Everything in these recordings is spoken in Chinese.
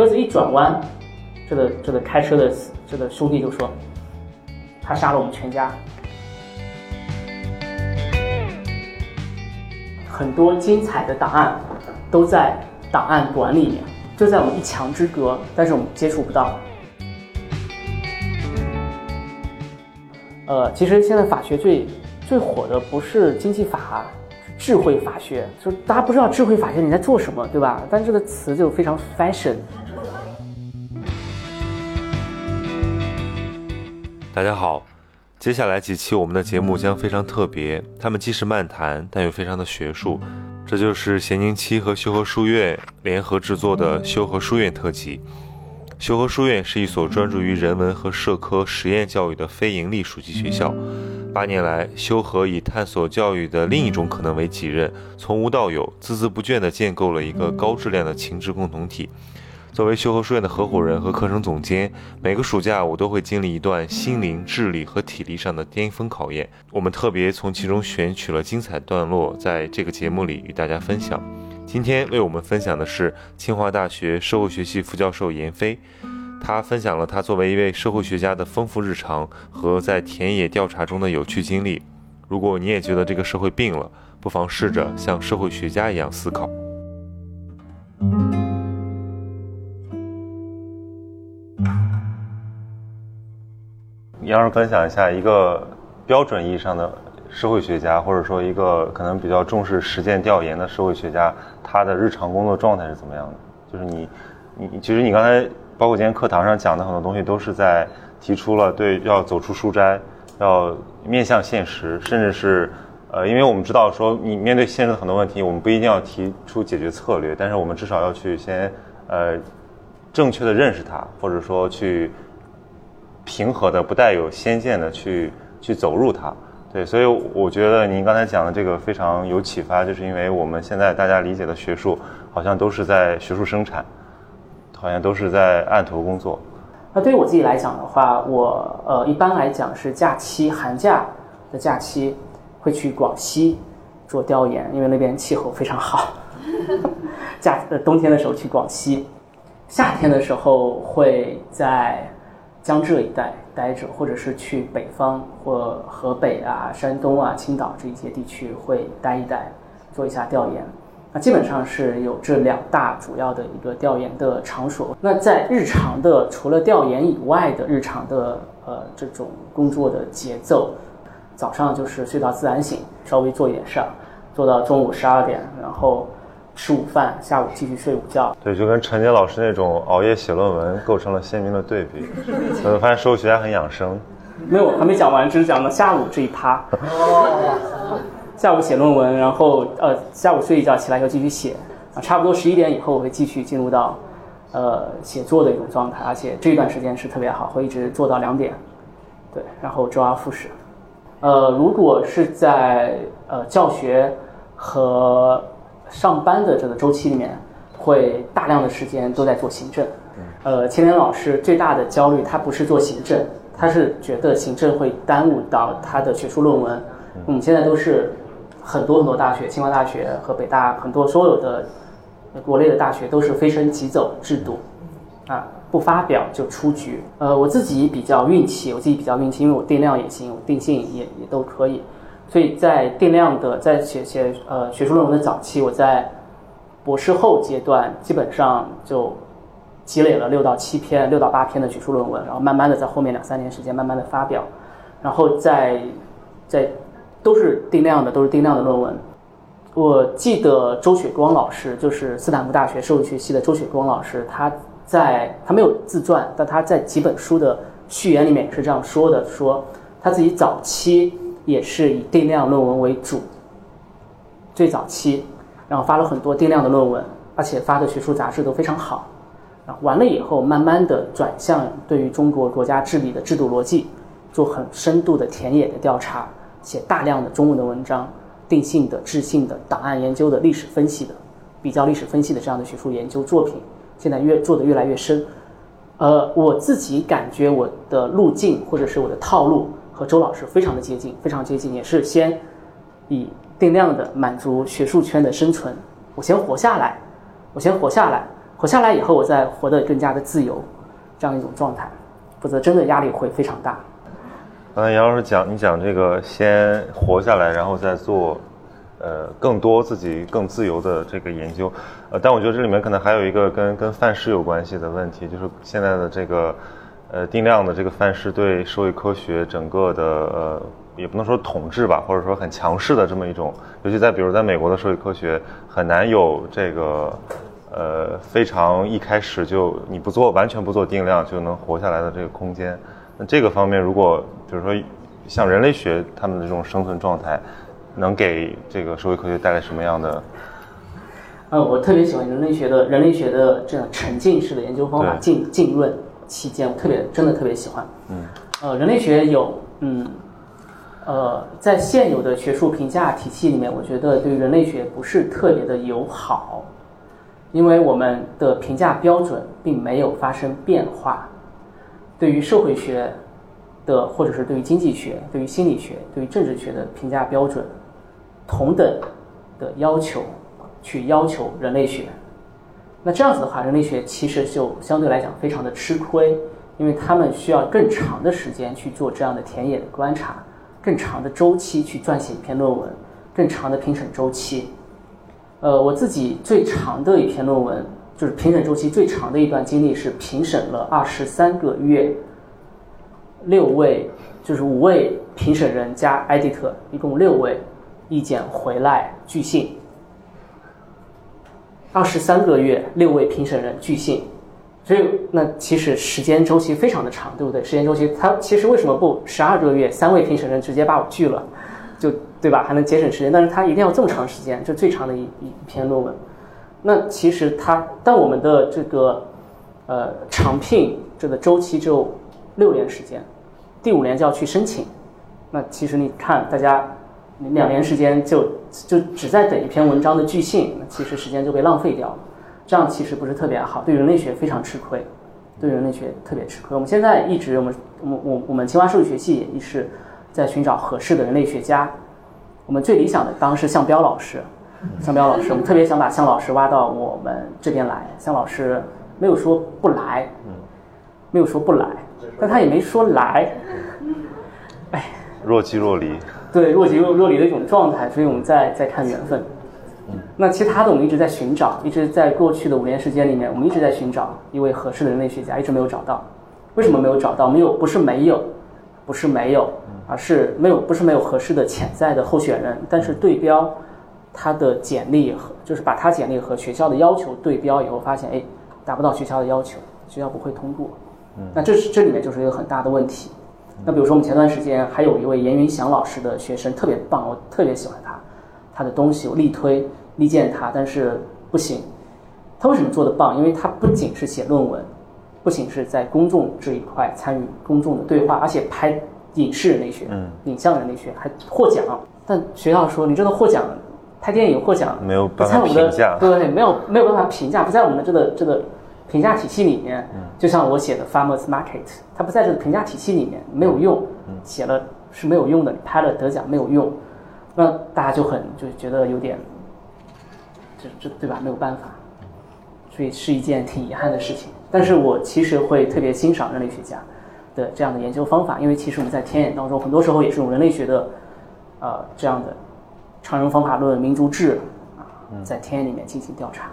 车子一转弯，这个这个开车的这个兄弟就说，他杀了我们全家。很多精彩的档案都在档案馆里面，就在我们一墙之隔，但是我们接触不到。呃，其实现在法学最最火的不是经济法，智慧法学。就大家不知道智慧法学你在做什么，对吧？但这个词就非常 fashion。大家好，接下来几期我们的节目将非常特别，他们既是漫谈，但又非常的学术。这就是咸宁七和修和书院联合制作的修和书院特辑。修和书院是一所专注于人文和社科实验教育的非营利暑期学校。八年来，修和以探索教育的另一种可能为己任，从无到有，孜孜不倦地建构了一个高质量的情志共同体。作为修和书院的合伙人和课程总监，每个暑假我都会经历一段心灵、智力和体力上的巅峰考验。我们特别从其中选取了精彩段落，在这个节目里与大家分享。今天为我们分享的是清华大学社会学系副教授闫飞，他分享了他作为一位社会学家的丰富日常和在田野调查中的有趣经历。如果你也觉得这个社会病了，不妨试着像社会学家一样思考。要是分享一下一个标准意义上的。社会学家，或者说一个可能比较重视实践调研的社会学家，他的日常工作状态是怎么样的？就是你，你其实你刚才包括今天课堂上讲的很多东西，都是在提出了对要走出书斋，要面向现实，甚至是呃，因为我们知道说你面对现实的很多问题，我们不一定要提出解决策略，但是我们至少要去先呃正确的认识它，或者说去平和的、不带有先见的去去走入它。对，所以我觉得您刚才讲的这个非常有启发，就是因为我们现在大家理解的学术，好像都是在学术生产，好像都是在案头工作。那对于我自己来讲的话，我呃一般来讲是假期寒假的假期会去广西做调研，因为那边气候非常好。假呃冬天的时候去广西，夏天的时候会在。江浙一带待着，或者是去北方或河北啊、山东啊、青岛这一些地区会待一待，做一下调研。那基本上是有这两大主要的一个调研的场所。那在日常的除了调研以外的日常的呃这种工作的节奏，早上就是睡到自然醒，稍微做一点事儿，做到中午十二点，然后。吃午饭，下午继续睡午觉。对，就跟陈杰老师那种熬夜写论文构成了鲜明的对比。我发现社会学家很养生。没有，还没讲完，只是讲了下午这一趴。哦。下午写论文，然后呃，下午睡一觉，起来以后继续写。啊，差不多十一点以后，我会继续进入到呃写作的一种状态，而且这段时间是特别好，会一直做到两点。对，然后周而复始。呃，如果是在呃教学和上班的这个周期里面，会大量的时间都在做行政。呃，钱莲老师最大的焦虑，他不是做行政，他是觉得行政会耽误到他的学术论文。我们现在都是很多很多大学，清华大学和北大很多所有的国内的大学都是非升即走制度，啊，不发表就出局。呃，我自己比较运气，我自己比较运气，因为我定量也行，我定性也也都可以。所以在定量的在写写呃学术论文的早期，我在博士后阶段基本上就积累了六到七篇、六到八篇的学术论文，然后慢慢的在后面两三年时间慢慢的发表，然后在在都是定量的，都是定量的论文。我记得周雪光老师，就是斯坦福大学社会学系的周雪光老师，他在他没有自传，但他在几本书的序言里面是这样说的：说他自己早期。也是以定量论文为主，最早期，然后发了很多定量的论文，而且发的学术杂志都非常好。然后完了以后，慢慢的转向对于中国国家治理的制度逻辑，做很深度的田野的调查，写大量的中文的文章，定性的、质性的、档案研究的、历史分析的、比较历史分析的这样的学术研究作品，现在越做的越来越深。呃，我自己感觉我的路径或者是我的套路。和周老师非常的接近，非常接近，也是先以定量的满足学术圈的生存，我先活下来，我先活下来，活下来以后，我再活得更加的自由，这样一种状态，否则真的压力会非常大。刚才杨老师讲，你讲这个先活下来，然后再做，呃，更多自己更自由的这个研究，呃，但我觉得这里面可能还有一个跟跟范式有关系的问题，就是现在的这个，呃，定量的这个范式对社会科学整个的，呃，也不能说统治吧，或者说很强势的这么一种，尤其在比如在美国的社会科学，很难有这个，呃，非常一开始就你不做完全不做定量就能活下来的这个空间。那这个方面，如果比如说像人类学他们的这种生存状态，能给这个社会科学带来什么样的？呃，我特别喜欢人类学的人类学的这样沉浸式的研究方法，浸浸润期间，我特别真的特别喜欢。嗯，呃，人类学有嗯，呃，在现有的学术评价体系里面，我觉得对于人类学不是特别的友好，因为我们的评价标准并没有发生变化。对于社会学的，或者是对于经济学、对于心理学、对于政治学的评价标准，同等的要求去要求人类学，那这样子的话，人类学其实就相对来讲非常的吃亏，因为他们需要更长的时间去做这样的田野的观察，更长的周期去撰写一篇论文，更长的评审周期。呃，我自己最长的一篇论文。就是评审周期最长的一段经历是评审了二十三个月，六位就是五位评审人加 editor，一共六位，意见回来拒信。二十三个月，六位评审人拒信，所以那其实时间周期非常的长，对不对？时间周期，他其实为什么不十二个月，三位评审人直接把我拒了，就对吧？还能节省时间，但是他一定要这么长时间，就最长的一一篇论文。那其实它，但我们的这个，呃，长聘这个周期只有六年时间，第五年就要去申请。那其实你看，大家两年时间就就只在等一篇文章的巨信，那其实时间就被浪费掉了。这样其实不是特别好，对人类学非常吃亏，对人类学特别吃亏。我们现在一直，我们我我我们清华数学系也是在寻找合适的人类学家。我们最理想的当然是向彪老师。向彪老师，我们特别想把向老师挖到我们这边来。向老师没有说不来，没有说不来，但他也没说来。哎，若即若离。对，若即若若离的一种状态，所以我们在在看缘分。那其他的我们一直在寻找，一直在过去的五年时间里面，我们一直在寻找一位合适的人类学家，一直没有找到。为什么没有找到？没有，不是没有，不是没有，而是没有，不是没有合适的潜在的候选人，但是对标。他的简历和就是把他简历和学校的要求对标以后，发现哎，达不到学校的要求，学校不会通过。嗯，那这是这里面就是一个很大的问题。那比如说我们前段时间还有一位严云翔老师的学生特别棒，我特别喜欢他，他的东西我力推力荐他，但是不行。他为什么做的棒？因为他不仅是写论文，不仅是在公众这一块参与公众的对话，而且拍影视人类学、影像人类学还获奖。但学校说你这个获奖。拍电影获奖没有办法评价，对，没有没有办法评价，不在我们的这个这个评价体系里面。就像我写的《Farmers Market》，它不在这个评价体系里面，没有用，写了是没有用的，你拍了得奖没有用，那大家就很就觉得有点，这这对吧？没有办法，所以是一件挺遗憾的事情。但是我其实会特别欣赏人类学家的这样的研究方法，因为其实我们在田野当中，很多时候也是用人类学的，呃，这样的。常用方法论、民族志啊，在田野里面进行调查。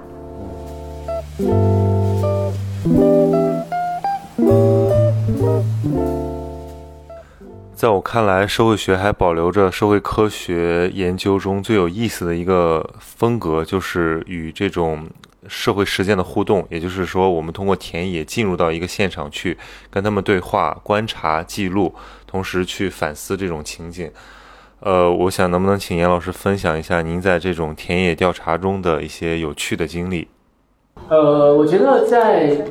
在我看来，社会学还保留着社会科学研究中最有意思的一个风格，就是与这种社会实践的互动。也就是说，我们通过田野进入到一个现场去，跟他们对话、观察、记录，同时去反思这种情景。呃，我想能不能请严老师分享一下您在这种田野调查中的一些有趣的经历？呃，我觉得在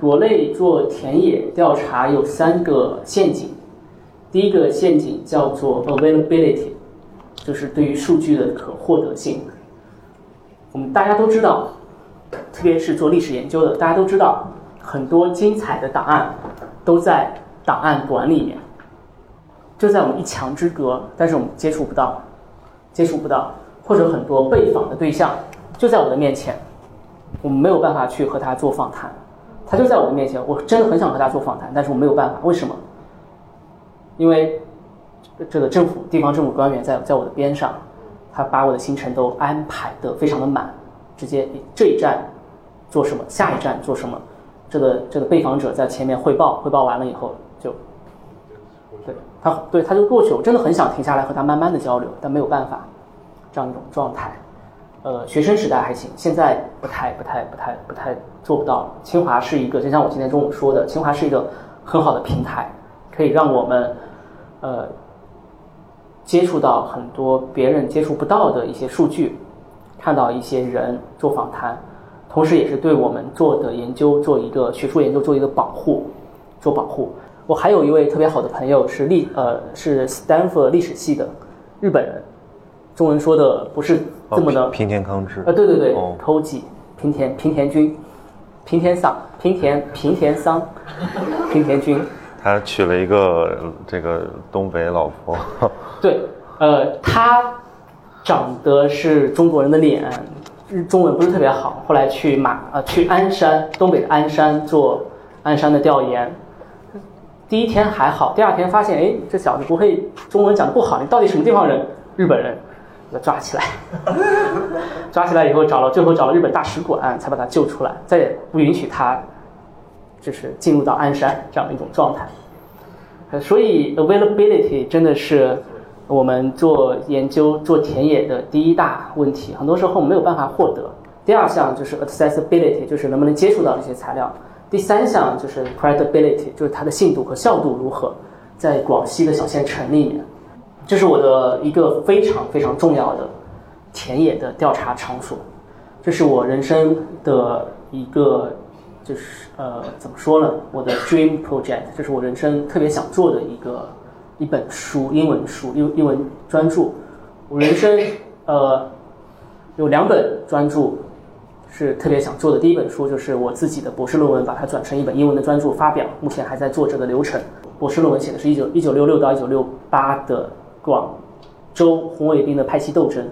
国内做田野调查有三个陷阱。第一个陷阱叫做 availability，就是对于数据的可获得性。我们大家都知道，特别是做历史研究的，大家都知道很多精彩的档案都在档案馆里面。就在我们一墙之隔，但是我们接触不到，接触不到，或者很多被访的对象就在我的面前，我们没有办法去和他做访谈。他就在我的面前，我真的很想和他做访谈，但是我没有办法。为什么？因为这个政府、地方政府官员在在我的边上，他把我的行程都安排的非常的满，直接这一站做什么，下一站做什么，这个这个被访者在前面汇报，汇报完了以后就，对他对他就过去。我真的很想停下来和他慢慢的交流，但没有办法，这样一种状态。呃，学生时代还行，现在不太、不太、不太、不太做不到。清华是一个，就像我今天中午说的，清华是一个很好的平台，可以让我们呃接触到很多别人接触不到的一些数据，看到一些人做访谈，同时也是对我们做的研究做一个学术研究做一个保护，做保护。我还有一位特别好的朋友是历呃是 Stanford 历史系的日本人。中文说的不是这么的平田康之啊，对对对，偷记平田平田君，平田桑平田平田桑平田君，他娶了一个这个东北老婆，对，呃，他长得是中国人的脸，中文不是特别好，后来去马呃去鞍山东北的鞍山做鞍山的调研，第一天还好，第二天发现哎这小子不会中文讲的不好，你到底什么地方人？日本人。要抓起来，抓起来以后找了，最后找了日本大使馆才把他救出来，再也不允许他，就是进入到鞍山这样的一种状态。所以 availability 真的是我们做研究做田野的第一大问题，很多时候没有办法获得。第二项就是 accessibility，就是能不能接触到这些材料。第三项就是 credibility，就是它的信度和效度如何，在广西的小县城里面。这是我的一个非常非常重要的田野的调查场所，这是我人生的一个，就是呃，怎么说呢？我的 dream project，这是我人生特别想做的一个一本书，英文书，英英文专著。我人生呃有两本专著是特别想做的，第一本书就是我自己的博士论文，把它转成一本英文的专著发表，目前还在做这个流程。博士论文写的是一九一九六六到一九六八的。广州红卫兵的派系斗争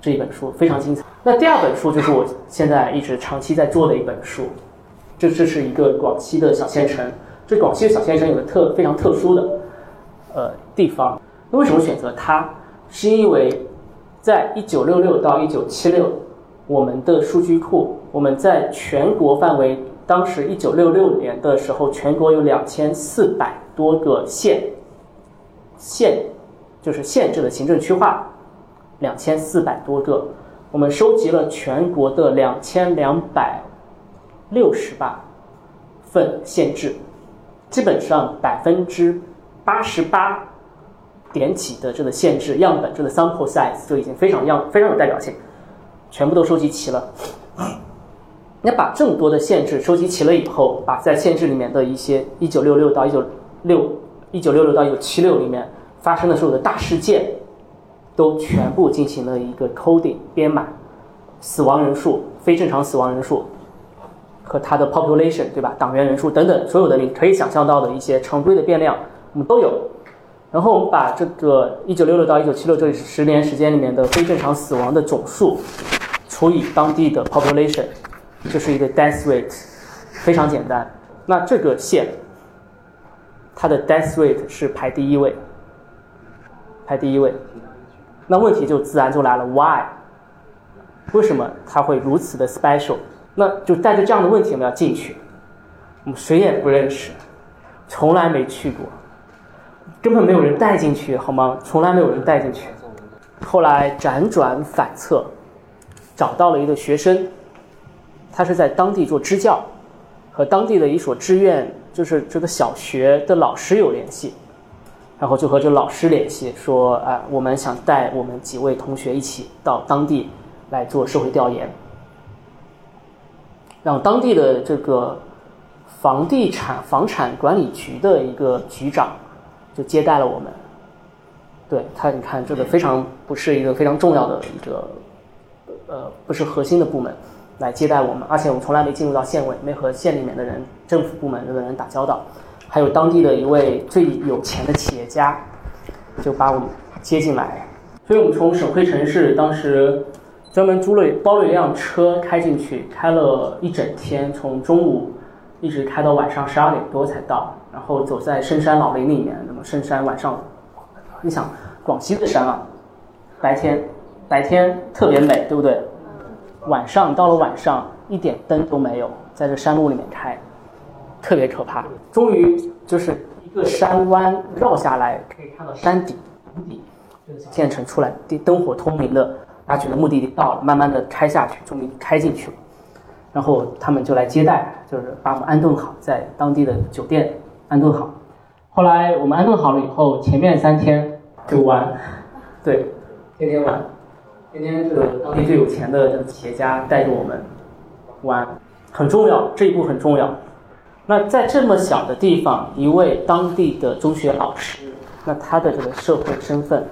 这一本书非常精彩。那第二本书就是我现在一直长期在做的一本书，这这是一个广西的小县城。这广西的小县城有个特非常特殊的呃地方。那为什么选择它？是因为在一九六六到一九七六，我们的数据库，我们在全国范围，当时一九六六年的时候，全国有两千四百多个县县。就是县制的行政区划，两千四百多个，我们收集了全国的两千两百六十八份县制，基本上百分之八十八点几的这个县制样本，这个 sample size 就已经非常样非常有代表性，全部都收集齐了。那把这么多的县制收集齐了以后，把在县制里面的一些一九六六到一九六一九六六到一九七六里面。发生的所有的大事件，都全部进行了一个 coding 编码，死亡人数、非正常死亡人数和它的 population 对吧？党员人数等等，所有的你可以想象到的一些常规的变量，我们都有。然后我们把这个一九六六到一九七六这十年时间里面的非正常死亡的总数除以当地的 population，就是一个 death rate，非常简单。那这个县它的 death rate 是排第一位。排第一位，那问题就自然就来了，Why？为什么它会如此的 special？那就带着这样的问题，我们要进去。我们谁也不认识，从来没去过，根本没有人带进去，好吗？从来没有人带进去。后来辗转反侧，找到了一个学生，他是在当地做支教，和当地的一所志愿，就是这个小学的老师有联系。然后就和这老师联系，说啊，我们想带我们几位同学一起到当地来做社会调研，让当地的这个房地产房产管理局的一个局长就接待了我们。对他，你看这个非常不是一个非常重要的一个呃，不是核心的部门来接待我们，而且我们从来没进入到县委，没和县里面的人、政府部门的人打交道。还有当地的一位最有钱的企业家，就把我们接进来。所以我们从省会城市当时专门租了包了一辆车开进去，开了一整天，从中午一直开到晚上十二点多才到。然后走在深山老林里面，那么深山晚上，你想广西的山啊，白天白天特别美，对不对？晚上到了晚上一点灯都没有，在这山路里面开，特别可怕。终于就是一个山弯绕下来，可以看到山顶顶底，建成出来灯灯火通明的。大家觉得目的地到了，慢慢的开下去，终于开进去了。然后他们就来接待，就是把我们安顿好，在当地的酒店安顿好。后来我们安顿好了以后，前面三天就玩，对，天天玩，天天这个当地最有钱的这个企业家带着我们玩，很重要，这一步很重要。那在这么小的地方，一位当地的中学老师，那他的这个社会身份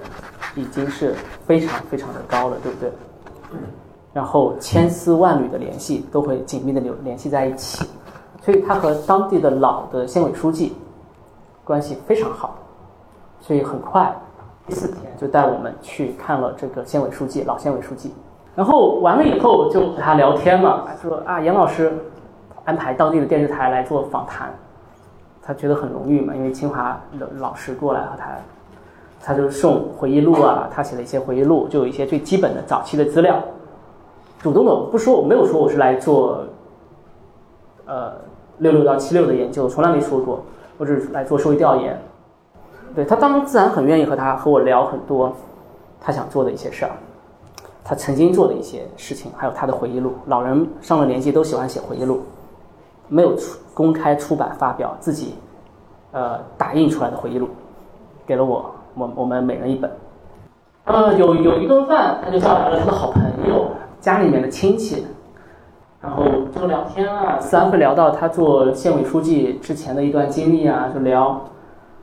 已经是非常非常的高了，对不对？然后千丝万缕的联系都会紧密的联联系在一起，所以他和当地的老的县委书记关系非常好，所以很快第四天就带我们去看了这个县委书记老县委书记，然后完了以后就和他聊天嘛，说啊严老师安排当地的电视台来做访谈，他觉得很荣誉嘛，因为清华的老师过来和他，他就送回忆录啊，他写了一些回忆录，就有一些最基本的早期的资料。主动的不说，我没有说我是来做，呃，六六到七六的研究，从来没说过，我只是来做社会调研。对他当然自然很愿意和他和我聊很多他想做的一些事儿，他曾经做的一些事情，还有他的回忆录。老人上了年纪都喜欢写回忆录，没有出公开出版发表自己，呃，打印出来的回忆录，给了我，我我们每人一本。呃，有有一顿饭，他就叫来了他的好朋友。家里面的亲戚，然后就聊天啊，自然会聊到他做县委书记之前的一段经历啊，就聊。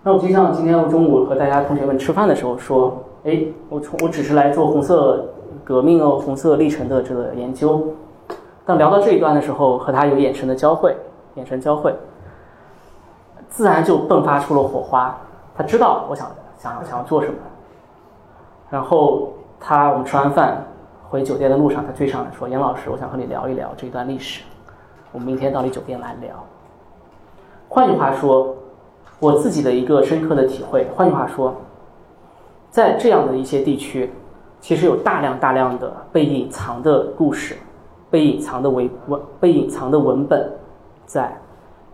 那我就像今天我中午和大家同学们吃饭的时候说，哎，我从我只是来做红色革命哦，红色历程的这个研究。当聊到这一段的时候，和他有眼神的交汇，眼神交汇，自然就迸发出了火花。他知道我想想想要做什么，然后他我们吃完饭。回酒店的路上，他追上来说：“严老师，我想和你聊一聊这段历史。我们明天到你酒店来聊。”换句话说，我自己的一个深刻的体会。换句话说，在这样的一些地区，其实有大量大量的被隐藏的故事，被隐藏的文文，被隐藏的文本，在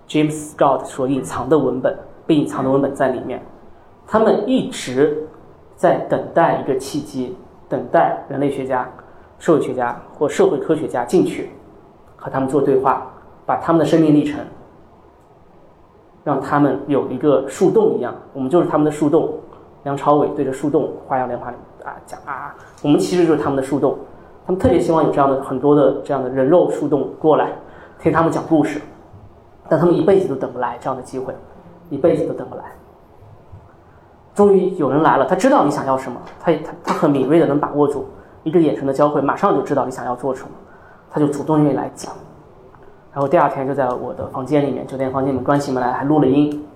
James Scott 所隐藏的文本，被隐藏的文本在里面。他们一直在等待一个契机，等待人类学家。社会学家或社会科学家进去，和他们做对话，把他们的生命历程，让他们有一个树洞一样，我们就是他们的树洞。梁朝伟对着树洞花样年华里啊讲啊，我们其实就是他们的树洞。他们特别希望有这样的很多的这样的人肉树洞过来，听他们讲故事，但他们一辈子都等不来这样的机会，一辈子都等不来。终于有人来了，他知道你想要什么，他他他很敏锐的能把握住。一个眼神的交汇，马上就知道你想要做什么，他就主动愿意来讲。然后第二天就在我的房间里面，酒店房间里面关起门来还录了音。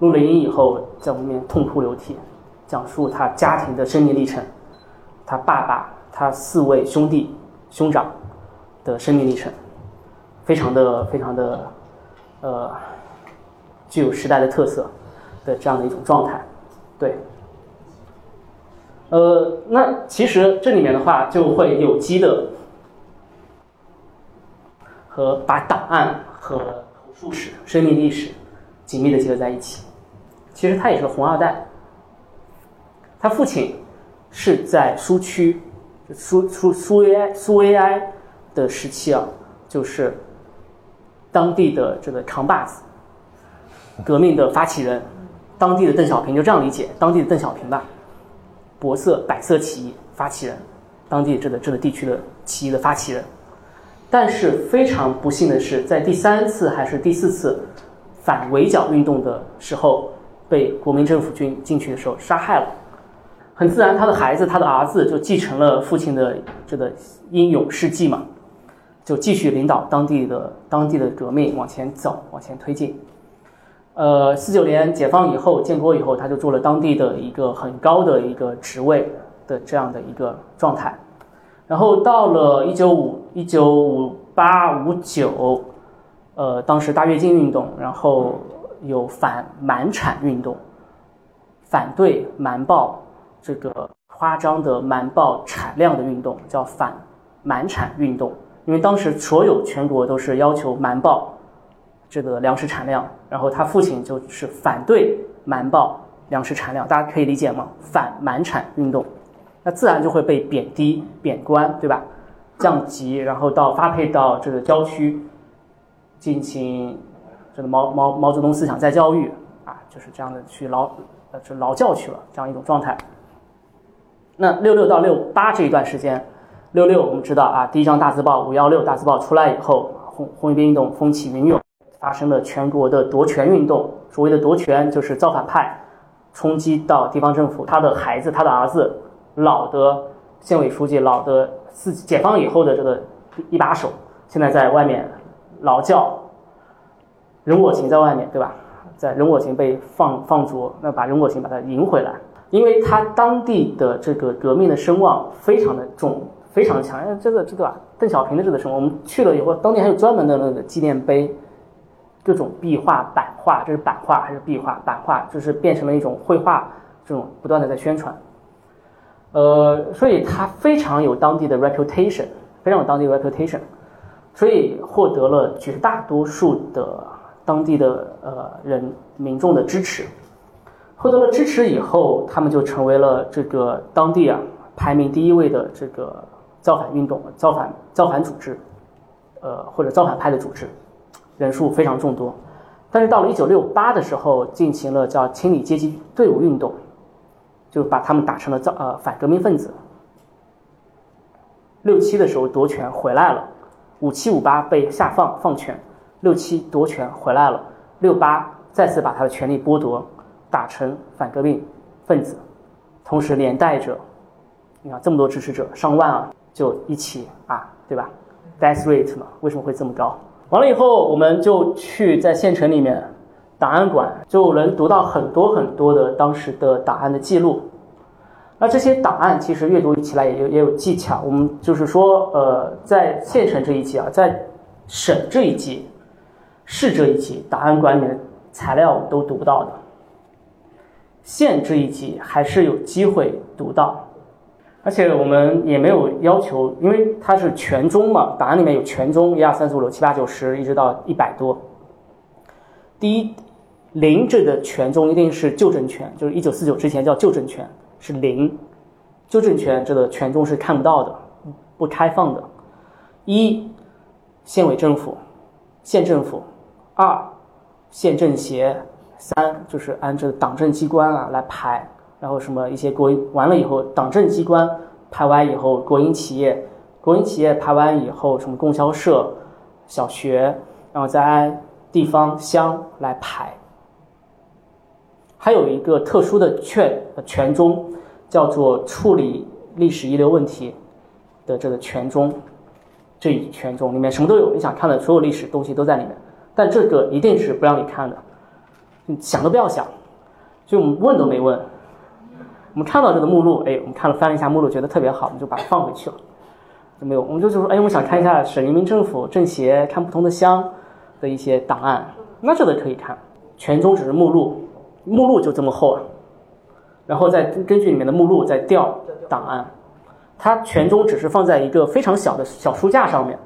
录了音以后，在我面痛哭流涕，讲述他家庭的生命历程，他爸爸、他四位兄弟、兄长的生命历程，非常的、非常的，呃，具有时代的特色的这样的一种状态，对。呃，那其实这里面的话就会有机的和把档案和口述史、生命历史紧密的结合在一起。其实他也是个红二代，他父亲是在苏区，苏苏苏维埃苏维埃的时期啊，就是当地的这个扛把子，革命的发起人，当地的邓小平就这样理解，当地的邓小平吧。博色百色起义发起人，当地这个这个地区的起义的发起人，但是非常不幸的是，在第三次还是第四次反围剿运动的时候，被国民政府军进去的时候杀害了。很自然，他的孩子，他的儿子就继承了父亲的这个英勇事迹嘛，就继续领导当地的当地的革命往前走，往前推进。呃，四九年解放以后，建国以后，他就做了当地的一个很高的一个职位的这样的一个状态。然后到了一九五一九五八五九，呃，当时大跃进运动，然后有反满产运动，反对瞒报这个夸张的瞒报产量的运动，叫反瞒产运动。因为当时所有全国都是要求瞒报这个粮食产量，然后他父亲就是反对瞒报粮食产量，大家可以理解吗？反瞒产运动，那自然就会被贬低、贬官，对吧？降级，然后到发配到这个郊区进行这个毛毛毛泽东思想再教育啊，就是这样的去劳呃就劳教去了这样一种状态。那六六到六八这一段时间。六六，我们知道啊，第一张大字报五幺六大字报出来以后，红红卫兵运动风起云涌，发生了全国的夺权运动。所谓的夺权，就是造反派冲击到地方政府，他的孩子，他的儿子，老的县委书记，老的自解放以后的这个一把手，现在在外面劳教，任我行在外面，对吧？在任我行被放放逐，那把任我行把他迎回来，因为他当地的这个革命的声望非常的重。非常强，这个这个邓小平的这个声望，我们去了以后，当地还有专门的那个纪念碑，各种壁画、版画，这是版画还是壁画？版画就是变成了一种绘画，这种不断的在宣传。呃，所以他非常有当地的 reputation，非常有当地的 reputation，所以获得了绝大多数的当地的呃人民众的支持。获得了支持以后，他们就成为了这个当地啊排名第一位的这个。造反运动、造反造反组织，呃，或者造反派的组织，人数非常众多。但是到了一九六八的时候，进行了叫清理阶级队伍运动，就把他们打成了造呃反革命分子。六七的时候夺权回来了，五七五八被下放放权，六七夺权回来了，六八再次把他的权力剥夺，打成反革命分子，同时连带着，你看这么多支持者上万啊。就一起啊，对吧？Death rate 嘛，为什么会这么高？完了以后，我们就去在县城里面档案馆，就能读到很多很多的当时的档案的记录。那这些档案其实阅读起来也有也有技巧。我们就是说，呃，在县城这一级啊，在省这一级、市这一级，档案馆里面的材料我们都读不到的。县这一级还是有机会读到。而且我们也没有要求，因为它是全中嘛，档案里面有全中，一二三四五六七八九十，一直到一百多。第一，零这个全中一定是旧政权，就是一九四九之前叫旧政权，是零。旧政权这个全中是看不到的，不开放的。一，县委政府、县政府；二，县政协；三，就是按这个党政机关啊来排。然后什么一些国完了以后，党政机关排完以后，国营企业，国营企业排完以后，什么供销社、小学，然后再按地方乡来排。还有一个特殊的权权中，叫做处理历史遗留问题的这个权中，这一权中里面什么都有，你想看的所有历史东西都在里面。但这个一定是不让你看的，你想都不要想，就我们问都没问。我们看到这个目录，哎，我们看了翻了一下目录，觉得特别好，我们就把它放回去了。就没有，我们就就说，哎，我想看一下省人民政府、政协看不同的乡的一些档案，那这个可以看。全中只是目录，目录就这么厚啊，然后再根据里面的目录再调档案。它全中只是放在一个非常小的小书架上面，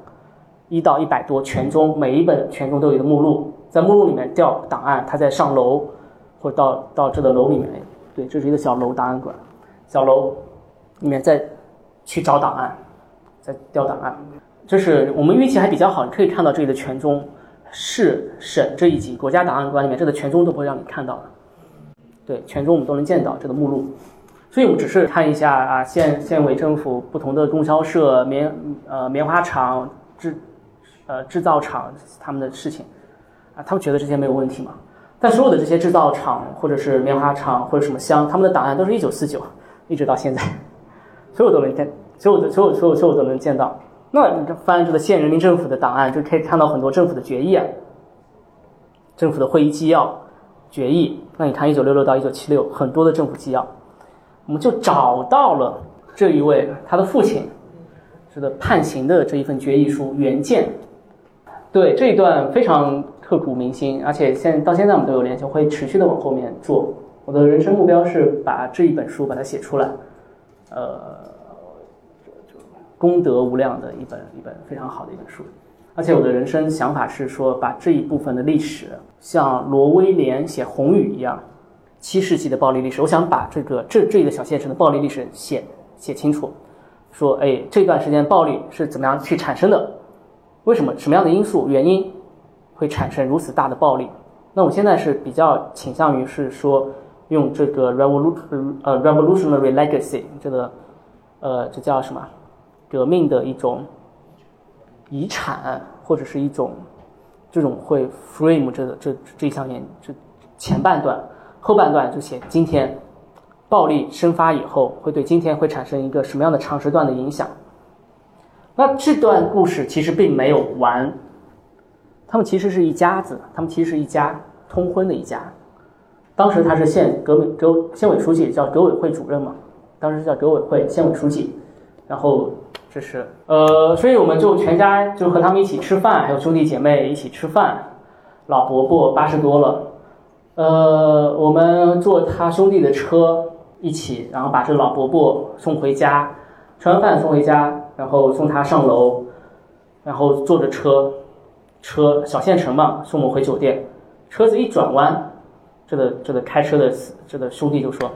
一到一百多全中，每一本全中都有一个目录，在目录里面调档案，它在上楼或者到到这个楼里面。对，这是一个小楼档案馆，小楼里面再去找档案，再调档案。这是我们运气还比较好，你可以看到这里的全中，市省这一级国家档案馆里面这个全中都不会让你看到的。对，全中我们都能见到这个目录，所以我们只是看一下啊，县县委政府不同的供销社、棉呃棉花厂、制呃制造厂他们的事情，啊，他们觉得这些没有问题嘛？但所有的这些制造厂，或者是棉花厂，或者什么乡，他们的档案都是一九四九，一直到现在，所有都能见，所有的所有所有所有都能见到。那你翻这个县人民政府的档案，就可以看到很多政府的决议啊，政府的会议纪要、决议。那你看一九六六到一九七六，很多的政府纪要，我们就找到了这一位他的父亲，这个判刑的这一份决议书原件。对这一段非常刻骨铭心，而且现到现在我们都有联系，会持续的往后面做。我的人生目标是把这一本书把它写出来，呃，功德无量的一本一本非常好的一本书。而且我的人生想法是说，把这一部分的历史像罗威廉写《红雨》一样，七世纪的暴力历史，我想把这个这这一个小县城的暴力历史写写清楚。说，哎，这段时间暴力是怎么样去产生的？为什么什么样的因素原因会产生如此大的暴力？那我现在是比较倾向于是说用这个 revolution 呃 revolutionary legacy 这个呃这叫什么革命的一种遗产或者是一种这种会 frame 这个这这一项研这前半段后半段就写今天暴力生发以后会对今天会产生一个什么样的长时段的影响？那这段故事其实并没有完，他们其实是一家子，他们其实是一家通婚的一家。当时他是县革命革县委书记，叫革委会主任嘛，当时叫革委会县委书记。然后这是呃，所以我们就全家就和他们一起吃饭，还有兄弟姐妹一起吃饭。老伯伯八十多了，呃，我们坐他兄弟的车一起，然后把这个老伯伯送回家，吃完饭送回家。然后送他上楼，然后坐着车，车小县城嘛，送我们回酒店。车子一转弯，这个这个开车的这个兄弟就说，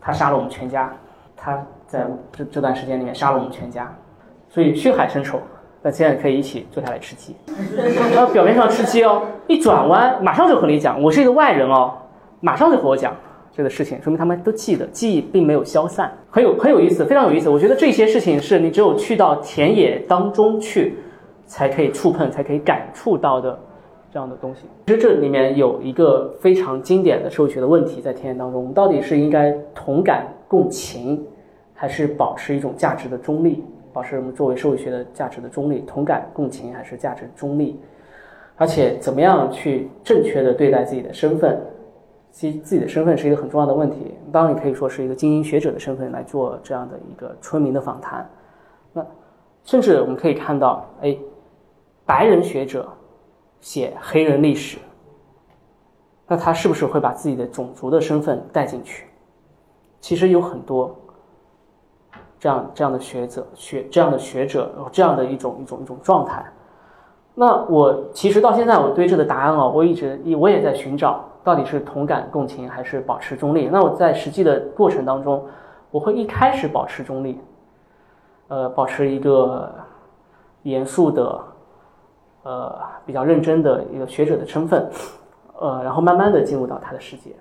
他杀了我们全家，他在这这段时间里面杀了我们全家，所以血海深仇。那现在可以一起坐下来吃鸡，然后表面上吃鸡哦，一转弯马上就和你讲，我是一个外人哦，马上就和我讲。这个事情说明他们都记得，记忆并没有消散，很有很有意思，非常有意思。我觉得这些事情是你只有去到田野当中去，才可以触碰，才可以感触到的这样的东西。其实这里面有一个非常经典的社会学的问题在田野当中：我们到底是应该同感共情，还是保持一种价值的中立？保持我们作为社会学的价值的中立，同感共情还是价值中立？而且怎么样去正确的对待自己的身份？其实自己的身份是一个很重要的问题。当然，你可以说是一个精英学者的身份来做这样的一个村民的访谈。那甚至我们可以看到，哎，白人学者写黑人历史，那他是不是会把自己的种族的身份带进去？其实有很多这样这样的学者学这样的学者有这样的一种一种一种状态。那我其实到现在我对这个答案哦，我一直我也在寻找。到底是同感共情还是保持中立？那我在实际的过程当中，我会一开始保持中立，呃，保持一个严肃的、呃比较认真的一个学者的身份，呃，然后慢慢的进入到他的世界，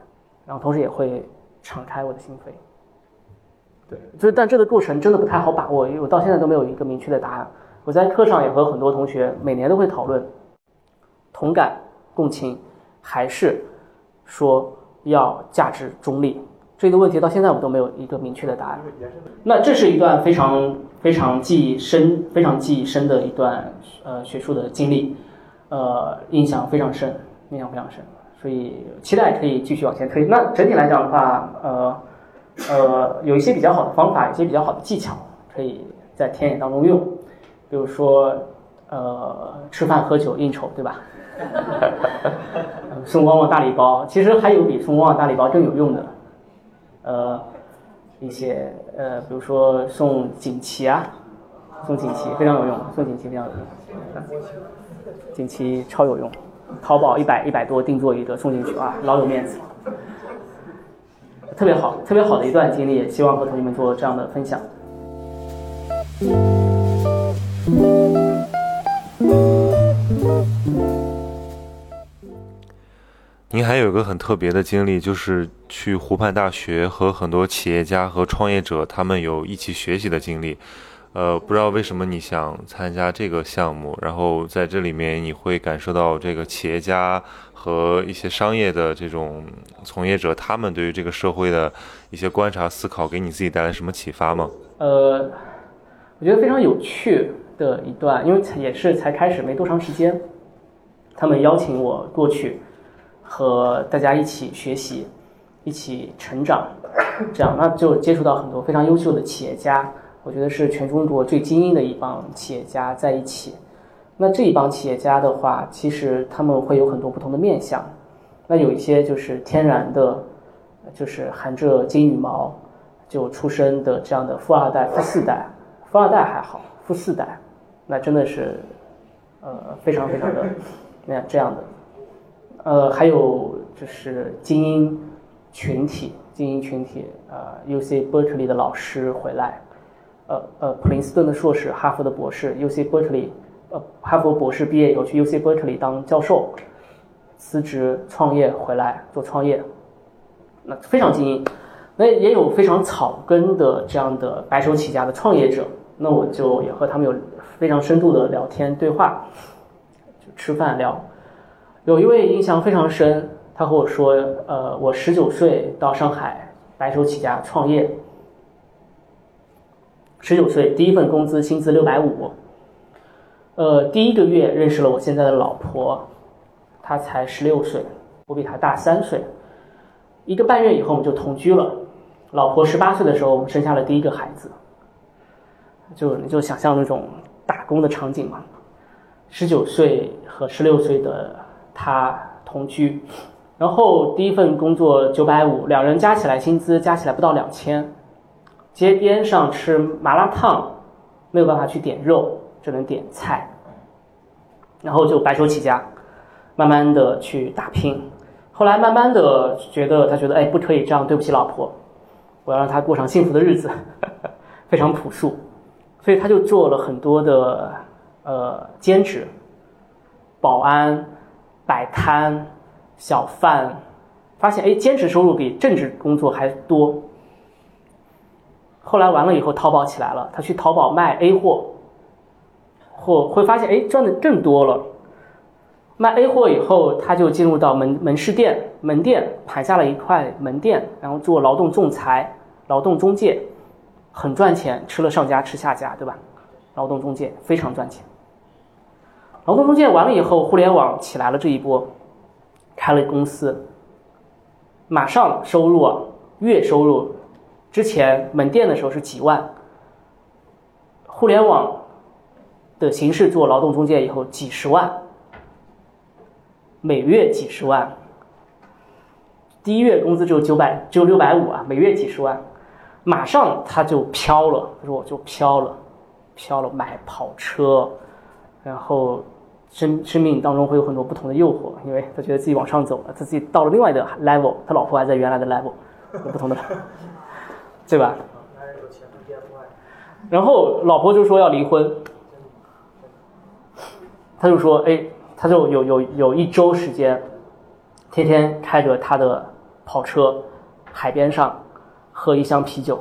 然后同时也会敞开我的心扉。对，就是但这个过程真的不太好把握，因为我到现在都没有一个明确的答案。我在课上也和很多同学每年都会讨论同感共情还是。说要价值中立这个问题到现在我都没有一个明确的答案。那这是一段非常非常记忆深、非常记忆深的一段呃学术的经历，呃，印象非常深，印象非常深。所以期待可以继续往前推。那整体来讲的话，呃呃，有一些比较好的方法，一些比较好的技巧，可以在田野当中用，比如说呃吃饭喝酒应酬，对吧？送旺旺大礼包，其实还有比送旺旺大礼包更有用的，呃，一些呃，比如说送锦旗啊，送锦旗非常有用，送锦旗非常有用，锦旗超有用，淘宝一百一百多定做一个送进去啊，老有面子，特别好，特别好的一段经历，也希望和同学们做这样的分享。您还有一个很特别的经历，就是去湖畔大学和很多企业家和创业者他们有一起学习的经历。呃，不知道为什么你想参加这个项目，然后在这里面你会感受到这个企业家和一些商业的这种从业者他们对于这个社会的一些观察思考，给你自己带来什么启发吗？呃，我觉得非常有趣的一段，因为也是才开始没多长时间，他们邀请我过去。和大家一起学习，一起成长，这样那就接触到很多非常优秀的企业家我觉得是全中国最精英的一帮企业家在一起。那这一帮企业家的话，其实他们会有很多不同的面相。那有一些就是天然的，就是含着金羽毛就出生的这样的富二代、富四代。富二代还好，富四代那真的是呃非常非常的那这样的。呃，还有就是精英群体，精英群体，呃，U C Berkeley 的老师回来，呃呃，普林斯顿的硕士，哈佛的博士，U C Berkeley，呃，哈佛博士毕业以后去 U C Berkeley 当教授，辞职创业回来做创业，那非常精英。那也有非常草根的这样的白手起家的创业者，那我就也和他们有非常深度的聊天对话，就吃饭聊。有一位印象非常深，他和我说：“呃，我十九岁到上海白手起家创业，十九岁第一份工资薪资六百五，呃，第一个月认识了我现在的老婆，她才十六岁，我比她大三岁，一个半月以后我们就同居了。老婆十八岁的时候，我们生下了第一个孩子，就你就想象那种打工的场景嘛，十九岁和十六岁的。”他同居，然后第一份工作九百五，两人加起来薪资加起来不到两千。街边上吃麻辣烫，没有办法去点肉，只能点菜。然后就白手起家，慢慢的去打拼。后来慢慢的觉得，他觉得哎不可以这样对不起老婆，我要让她过上幸福的日子，非常朴素，所以他就做了很多的呃兼职，保安。摆摊、小贩，发现哎，兼职收入比正职工作还多。后来完了以后，淘宝起来了，他去淘宝卖 A 货，货会发现哎，赚的更多了。卖 A 货以后，他就进入到门门市店、门店，盘下了一块门店，然后做劳动仲裁、劳动中介，很赚钱，吃了上家吃下家，对吧？劳动中介非常赚钱。劳动中介完了以后，互联网起来了这一波，开了公司，马上收入啊，月收入，之前门店的时候是几万，互联网的形式做劳动中介以后几十万，每月几十万，第一月工资只有九百，只有六百五啊，每月几十万，马上他就飘了，他说我就飘了，飘了，买跑车，然后。生生命当中会有很多不同的诱惑，因为他觉得自己往上走了，他自己到了另外的 level，他老婆还在原来的 level，有不同的，对吧？然后老婆就说要离婚，他就说，哎，他就有有有一周时间，天天开着他的跑车，海边上喝一箱啤酒。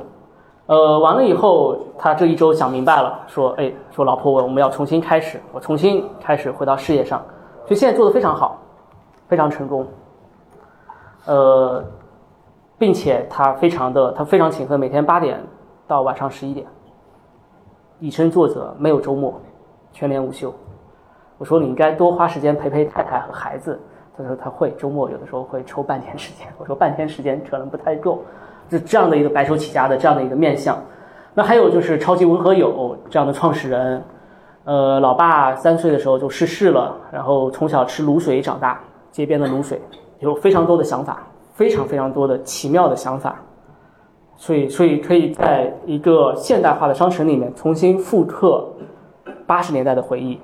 呃，完了以后，他这一周想明白了，说，哎，说老婆，我我们要重新开始，我重新开始回到事业上，所以现在做的非常好，非常成功。呃，并且他非常的，他非常勤奋，每天八点到晚上十一点，以身作则，没有周末，全年无休。我说你应该多花时间陪陪太太和孩子，他说他会，周末有的时候会抽半天时间。我说半天时间可能不太够。是这样的一个白手起家的这样的一个面相，那还有就是超级文和友这样的创始人，呃，老爸三岁的时候就逝世了，然后从小吃卤水长大，街边的卤水，有非常多的想法，非常非常多的奇妙的想法，所以所以可以在一个现代化的商城里面重新复刻八十年代的回忆，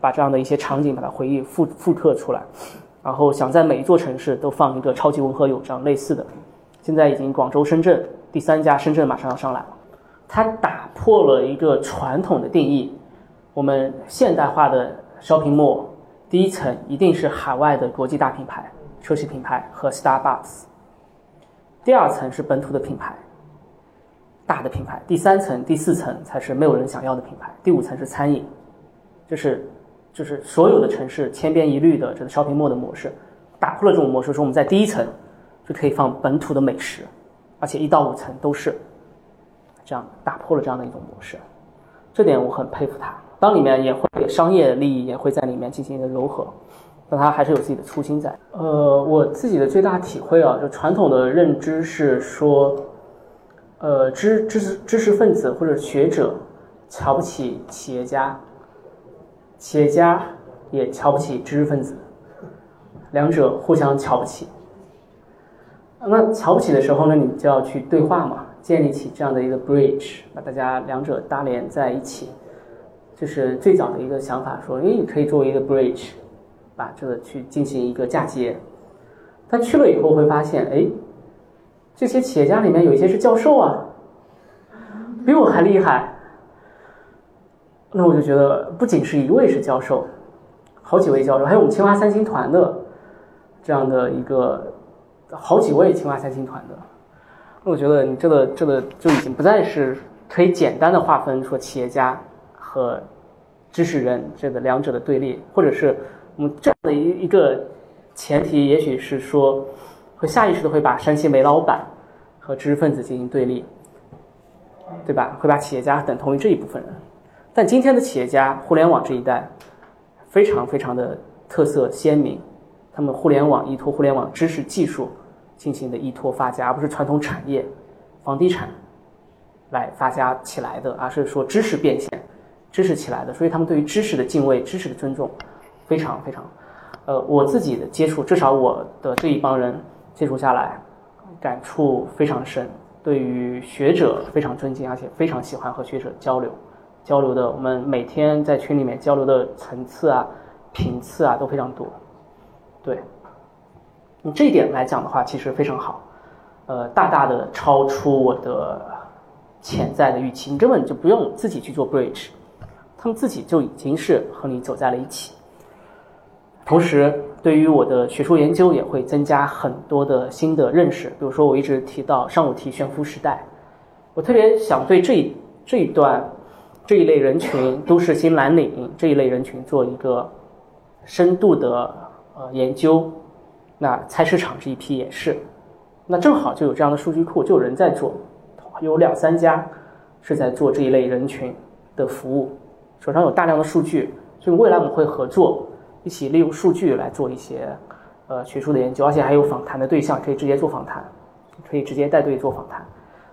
把这样的一些场景把它回忆复复刻出来，然后想在每一座城市都放一个超级文和友这样类似的。现在已经广州、深圳第三家，深圳马上要上来了。它打破了一个传统的定义，我们现代化的 shopping mall 第一层一定是海外的国际大品牌、奢侈品牌和 Starbucks，第二层是本土的品牌、大的品牌，第三层、第四层才是没有人想要的品牌，第五层是餐饮，就是就是所有的城市千篇一律的这个 shopping mall 的模式，打破了这种模式，说我们在第一层。就可以放本土的美食，而且一到五层都是这样打破了这样的一种模式，这点我很佩服他。当里面也会商业利益也会在里面进行一个柔和，但他还是有自己的初心在。呃，我自己的最大体会啊，就传统的认知是说，呃，知知识知识分子或者学者瞧不起企业家，企业家也瞧不起知识分子，两者互相瞧不起。那瞧不起的时候呢，你就要去对话嘛，建立起这样的一个 bridge，把大家两者搭连在一起。这是最早的一个想法，说，哎，你可以作为一个 bridge，把这个去进行一个嫁接。他去了以后会发现，哎，这些企业家里面有一些是教授啊，比我还厉害。那我就觉得，不仅是一位是教授，好几位教授，还有我们清华三星团的这样的一个好几位清华三星团的。那我觉得，你这个这个就已经不再是可以简单的划分说企业家和知识人这个两者的对立，或者是我们这样的一一个。前提也许是说，会下意识的会把山西煤老板和知识分子进行对立，对吧？会把企业家等同于这一部分人。但今天的企业家，互联网这一代，非常非常的特色鲜明，他们互联网依托互联网知识技术进行的依托发家，而不是传统产业、房地产来发家起来的，而是说知识变现、知识起来的。所以他们对于知识的敬畏、知识的尊重，非常非常。呃，我自己的接触，至少我的这一帮人接触下来，感触非常深。对于学者非常尊敬，而且非常喜欢和学者交流。交流的，我们每天在群里面交流的层次啊、频次啊都非常多。对，你这一点来讲的话，其实非常好。呃，大大的超出我的潜在的预期。你根本就不用自己去做 bridge，他们自己就已经是和你走在了一起。同时，对于我的学术研究也会增加很多的新的认识。比如说，我一直提到上午提悬浮时代，我特别想对这这一段这一类人群，都市新蓝领这一类人群做一个深度的呃研究。那菜市场这一批也是，那正好就有这样的数据库，就有人在做，有两三家是在做这一类人群的服务，手上有大量的数据，所以未来我们会合作。一起利用数据来做一些呃学术的研究，而且还有访谈的对象，可以直接做访谈，可以直接带队做访谈，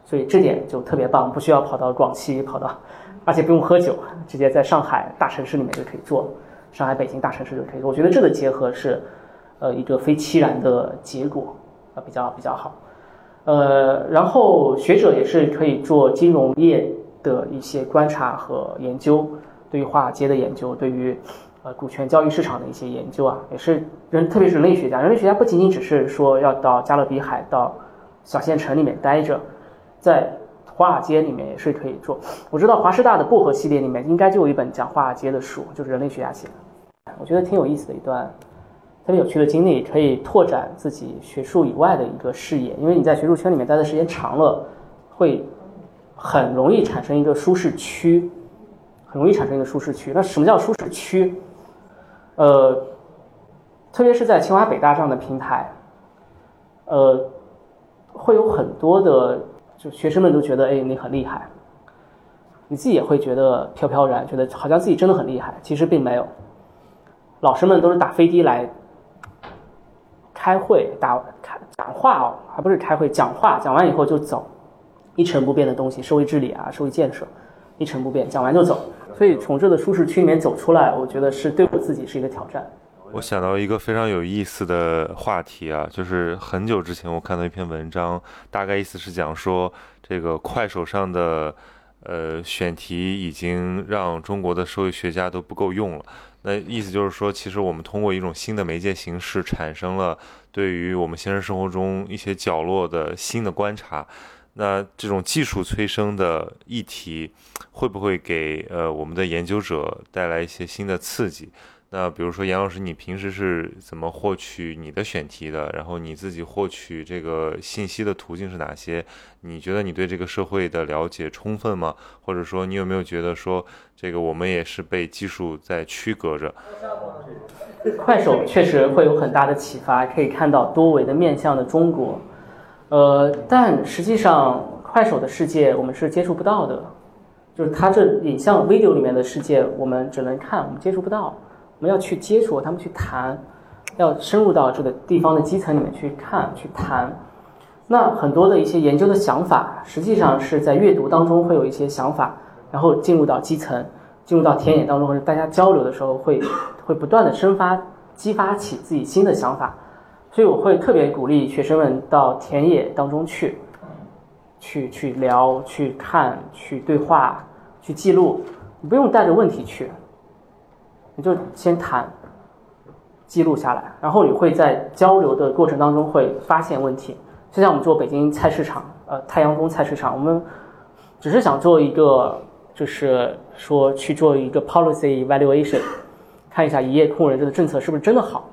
所以这点就特别棒，不需要跑到广西，跑到，而且不用喝酒，直接在上海大城市里面就可以做，上海、北京大城市就可以。我觉得这个结合是呃一个非期然的结果，啊比较比较好。呃，然后学者也是可以做金融业的一些观察和研究，对于华尔街的研究，对于。呃，股权交易市场的一些研究啊，也是人，特别是人类学家。人类学家不仅仅只是说要到加勒比海、到小县城里面待着，在华尔街里面也是可以做。我知道华师大的薄荷系列里面应该就有一本讲华尔街的书，就是人类学家写的。我觉得挺有意思的一段特别有趣的经历，可以拓展自己学术以外的一个视野。因为你在学术圈里面待的时间长了，会很容易产生一个舒适区，很容易产生一个舒适区。那什么叫舒适区？呃，特别是在清华北大这样的平台，呃，会有很多的就学生们都觉得，哎，你很厉害，你自己也会觉得飘飘然，觉得好像自己真的很厉害，其实并没有。老师们都是打飞的来开会、打开讲话哦，还不是开会讲话，讲完以后就走，一成不变的东西，社会治理啊，社会建设，一成不变，讲完就走。所以从这个舒适区里面走出来，我觉得是对我自己是一个挑战。我想到一个非常有意思的话题啊，就是很久之前我看到一篇文章，大概意思是讲说，这个快手上的呃选题已经让中国的社会学家都不够用了。那意思就是说，其实我们通过一种新的媒介形式，产生了对于我们现实生活中一些角落的新的观察。那这种技术催生的议题，会不会给呃我们的研究者带来一些新的刺激？那比如说杨老师，你平时是怎么获取你的选题的？然后你自己获取这个信息的途径是哪些？你觉得你对这个社会的了解充分吗？或者说你有没有觉得说这个我们也是被技术在区隔着？快手确实会有很大的启发，可以看到多维的面向的中国。呃，但实际上，快手的世界我们是接触不到的，就是它这影像 video 里面的世界，我们只能看，我们接触不到。我们要去接触他们，去谈，要深入到这个地方的基层里面去看、去谈。那很多的一些研究的想法，实际上是在阅读当中会有一些想法，然后进入到基层，进入到田野当中，或者大家交流的时候，会会不断的生发、激发起自己新的想法。所以我会特别鼓励学生们到田野当中去，去去聊、去看、去对话、去记录。你不用带着问题去，你就先谈，记录下来，然后你会在交流的过程当中会发现问题。就像我们做北京菜市场，呃，太阳宫菜市场，我们只是想做一个，就是说去做一个 policy evaluation，看一下一夜空人这个政策是不是真的好。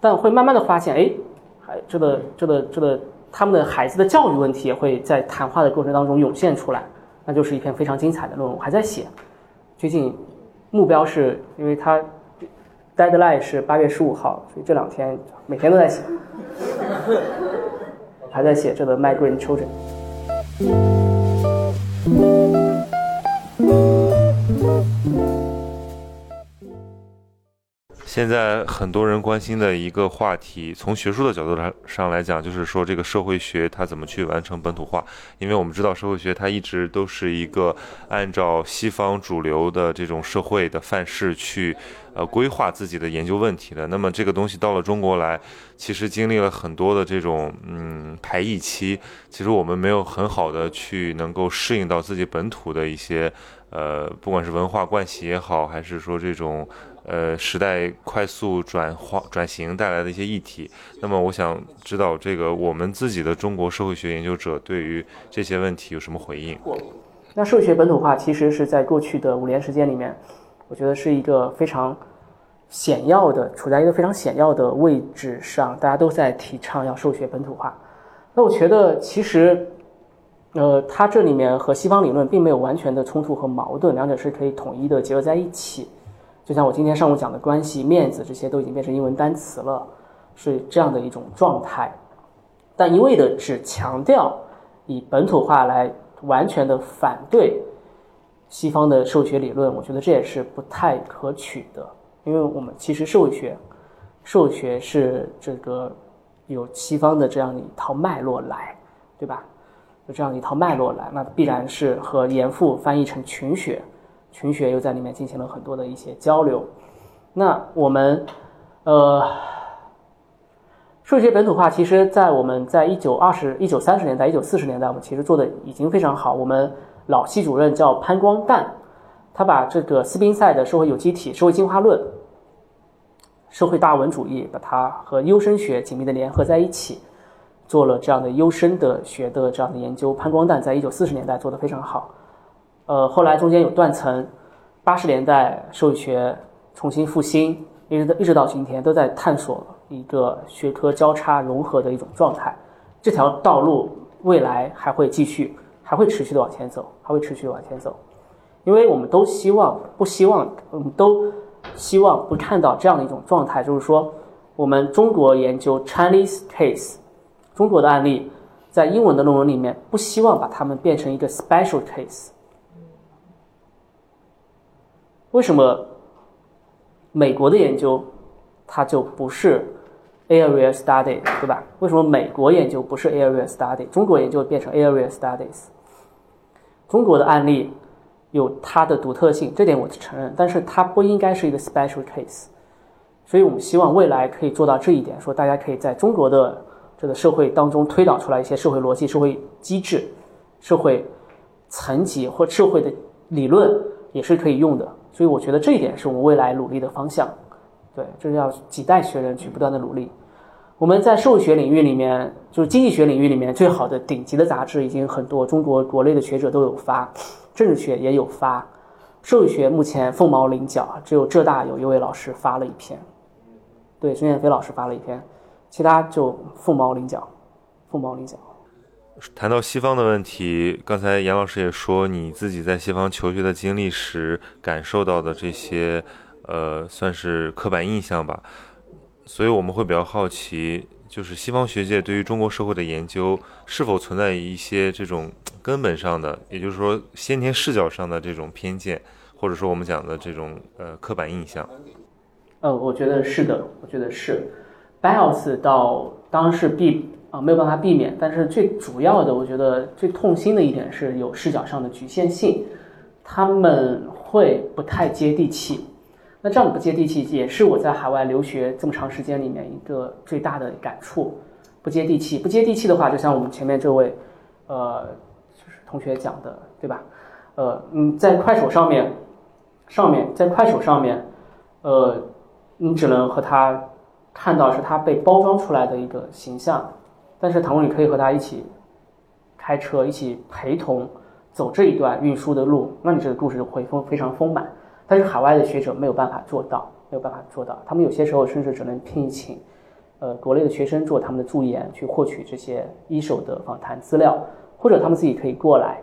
但会慢慢的发现，哎，还这个这个这个他们的孩子的教育问题也会在谈话的过程当中涌现出来，那就是一篇非常精彩的论文，我还在写。最近目标是因为它 deadline 是八月十五号，所以这两天每天都在写，还在写这个 migrant children。现在很多人关心的一个话题，从学术的角度上上来讲，就是说这个社会学它怎么去完成本土化？因为我们知道社会学它一直都是一个按照西方主流的这种社会的范式去呃规划自己的研究问题的。那么这个东西到了中国来，其实经历了很多的这种嗯排异期，其实我们没有很好的去能够适应到自己本土的一些呃，不管是文化惯习也好，还是说这种。呃，时代快速转化转型带来的一些议题。那么，我想知道这个我们自己的中国社会学研究者对于这些问题有什么回应？那社会学本土化其实是在过去的五年时间里面，我觉得是一个非常显要的，处在一个非常显要的位置上，大家都在提倡要社会学本土化。那我觉得其实，呃，它这里面和西方理论并没有完全的冲突和矛盾，两者是可以统一的结合在一起。就像我今天上午讲的关系、面子这些都已经变成英文单词了，是这样的一种状态。但一味的只强调以本土化来完全的反对西方的社会学理论，我觉得这也是不太可取的。因为我们其实社会学，社会学是这个有西方的这样一套脉络来，对吧？有这样一套脉络来，那必然是和严复翻译成群学。群学又在里面进行了很多的一些交流。那我们，呃，数学本土化，其实，在我们在一九二十一九三十年代、一九四十年代，我们其实做的已经非常好。我们老系主任叫潘光旦，他把这个斯宾塞的社会有机体、社会进化论、社会大文主义，把它和优生学紧密的联合在一起，做了这样的优生的学的这样的研究。潘光旦在一九四十年代做的非常好。呃，后来中间有断层，八十年代社会学重新复兴，一直到一直到今天都在探索一个学科交叉融合的一种状态。这条道路未来还会继续，还会持续的往前走，还会持续的往前走。因为我们都希望，不希望，我们都希望不看到这样的一种状态，就是说，我们中国研究 Chinese case，中国的案例，在英文的论文里面，不希望把它们变成一个 special case。为什么美国的研究它就不是 area study，对吧？为什么美国研究不是 area study，中国研究变成 area studies？中国的案例有它的独特性，这点我承认，但是它不应该是一个 special case。所以我们希望未来可以做到这一点，说大家可以在中国的这个社会当中推导出来一些社会逻辑、社会机制、社会层级或社会的理论也是可以用的。所以我觉得这一点是我们未来努力的方向，对，这是要几代学人去不断的努力。我们在社会学领域里面，就是经济学领域里面最好的顶级的杂志已经很多，中国国内的学者都有发，政治学也有发，社会学目前凤毛麟角，只有浙大有一位老师发了一篇，对，孙燕飞老师发了一篇，其他就凤毛麟角，凤毛麟角。谈到西方的问题，刚才严老师也说，你自己在西方求学的经历时感受到的这些，呃，算是刻板印象吧。所以我们会比较好奇，就是西方学界对于中国社会的研究是否存在一些这种根本上的，也就是说先天视角上的这种偏见，或者说我们讲的这种呃刻板印象。呃，我觉得是的，我觉得是。Bios 到当时毕。啊，没有办法避免。但是最主要的，我觉得最痛心的一点是有视角上的局限性，他们会不太接地气。那这样不接地气，也是我在海外留学这么长时间里面一个最大的感触。不接地气，不接地气的话，就像我们前面这位，呃，就是同学讲的，对吧？呃，嗯，在快手上面，上面在快手上面，呃，你只能和他看到是他被包装出来的一个形象，但是倘若你可以和他一起开车，一起陪同走这一段运输的路，那你这个故事会丰非常丰满。但是海外的学者没有办法做到，没有办法做到，他们有些时候甚至只能聘请。呃，国内的学生做他们的助研，去获取这些一手的访谈资料，或者他们自己可以过来，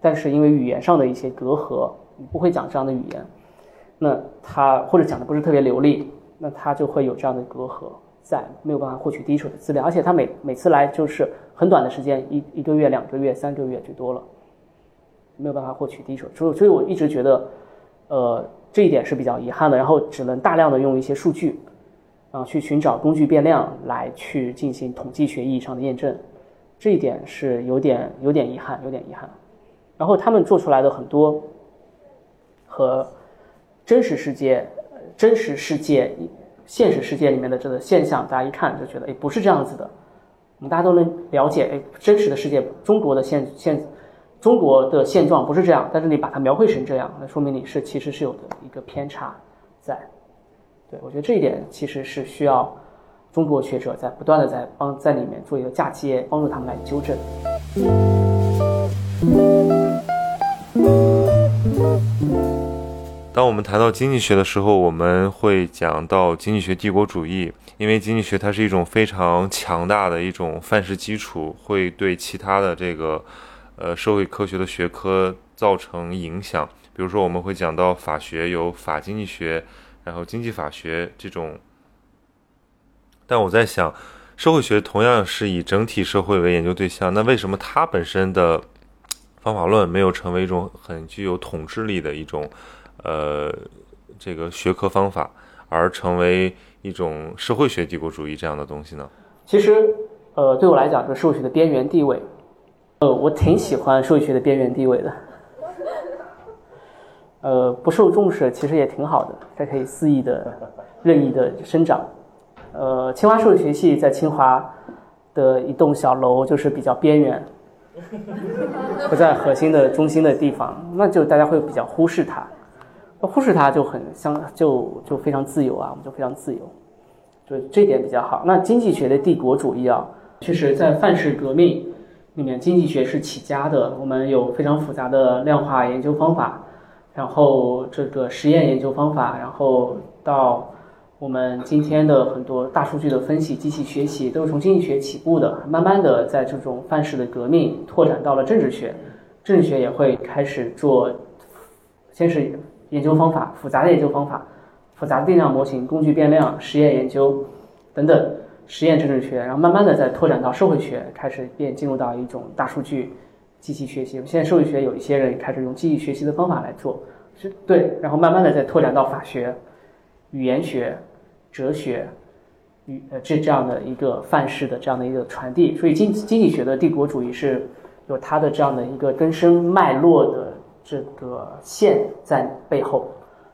但是因为语言上的一些隔阂，不会讲这样的语言，那他或者讲的不是特别流利，那他就会有这样的隔阂，在没有办法获取第一手的资料，而且他每每次来就是很短的时间，一一个月、两个月、三个月最多了，没有办法获取第一手，所以所以我一直觉得，呃，这一点是比较遗憾的，然后只能大量的用一些数据。啊，去寻找工具变量来去进行统计学意义上的验证，这一点是有点有点遗憾，有点遗憾。然后他们做出来的很多和真实世界、真实世界、现实世界里面的这个现象，大家一看就觉得，哎，不是这样子的。我们大家都能了解，哎，真实的世界，中国的现现中国的现状不是这样，但是你把它描绘成这样，那说明你是其实是有的一个偏差在。对，我觉得这一点其实是需要中国学者在不断的在帮在里面做一个嫁接，帮助他们来纠正。当我们谈到经济学的时候，我们会讲到经济学帝国主义，因为经济学它是一种非常强大的一种范式基础，会对其他的这个呃社会科学的学科造成影响。比如说，我们会讲到法学有法经济学。然后经济法学这种，但我在想，社会学同样是以整体社会为研究对象，那为什么它本身的方法论没有成为一种很具有统治力的一种呃这个学科方法，而成为一种社会学帝国主义这样的东西呢？其实，呃，对我来讲，是社会学的边缘地位，呃，我挺喜欢社会学的边缘地位的。呃，不受重视其实也挺好的，它可以肆意的、任意的生长。呃，清华社会学系在清华的一栋小楼就是比较边缘，不在核心的中心的地方，那就大家会比较忽视它，忽视它就很相就就非常自由啊，我们就非常自由，就这点比较好。那经济学的帝国主义啊，确实在范式革命里面，经济学是起家的，我们有非常复杂的量化研究方法。然后这个实验研究方法，然后到我们今天的很多大数据的分析、机器学习，都是从经济学起步的。慢慢的，在这种范式的革命拓展到了政治学，政治学也会开始做，先是研究方法、复杂的研究方法、复杂的定量模型、工具变量、实验研究等等实验政治学，然后慢慢的再拓展到社会学，开始变进入到一种大数据。机器学习，现在社会学有一些人开始用机器学习的方法来做，是对，然后慢慢的再拓展到法学、语言学、哲学，语呃这这样的一个范式的这样的一个传递，所以经经济学的帝国主义是有它的这样的一个根深脉络的这个线在背后。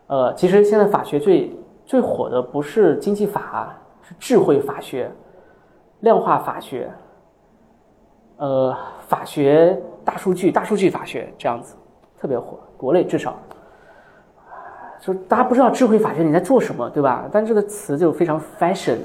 呃，其实现在法学最最火的不是经济法，是智慧法学、量化法学，呃，法学。大数据，大数据法学这样子特别火，国内至少，就大家不知道智慧法学你在做什么，对吧？但这个词就非常 fashion。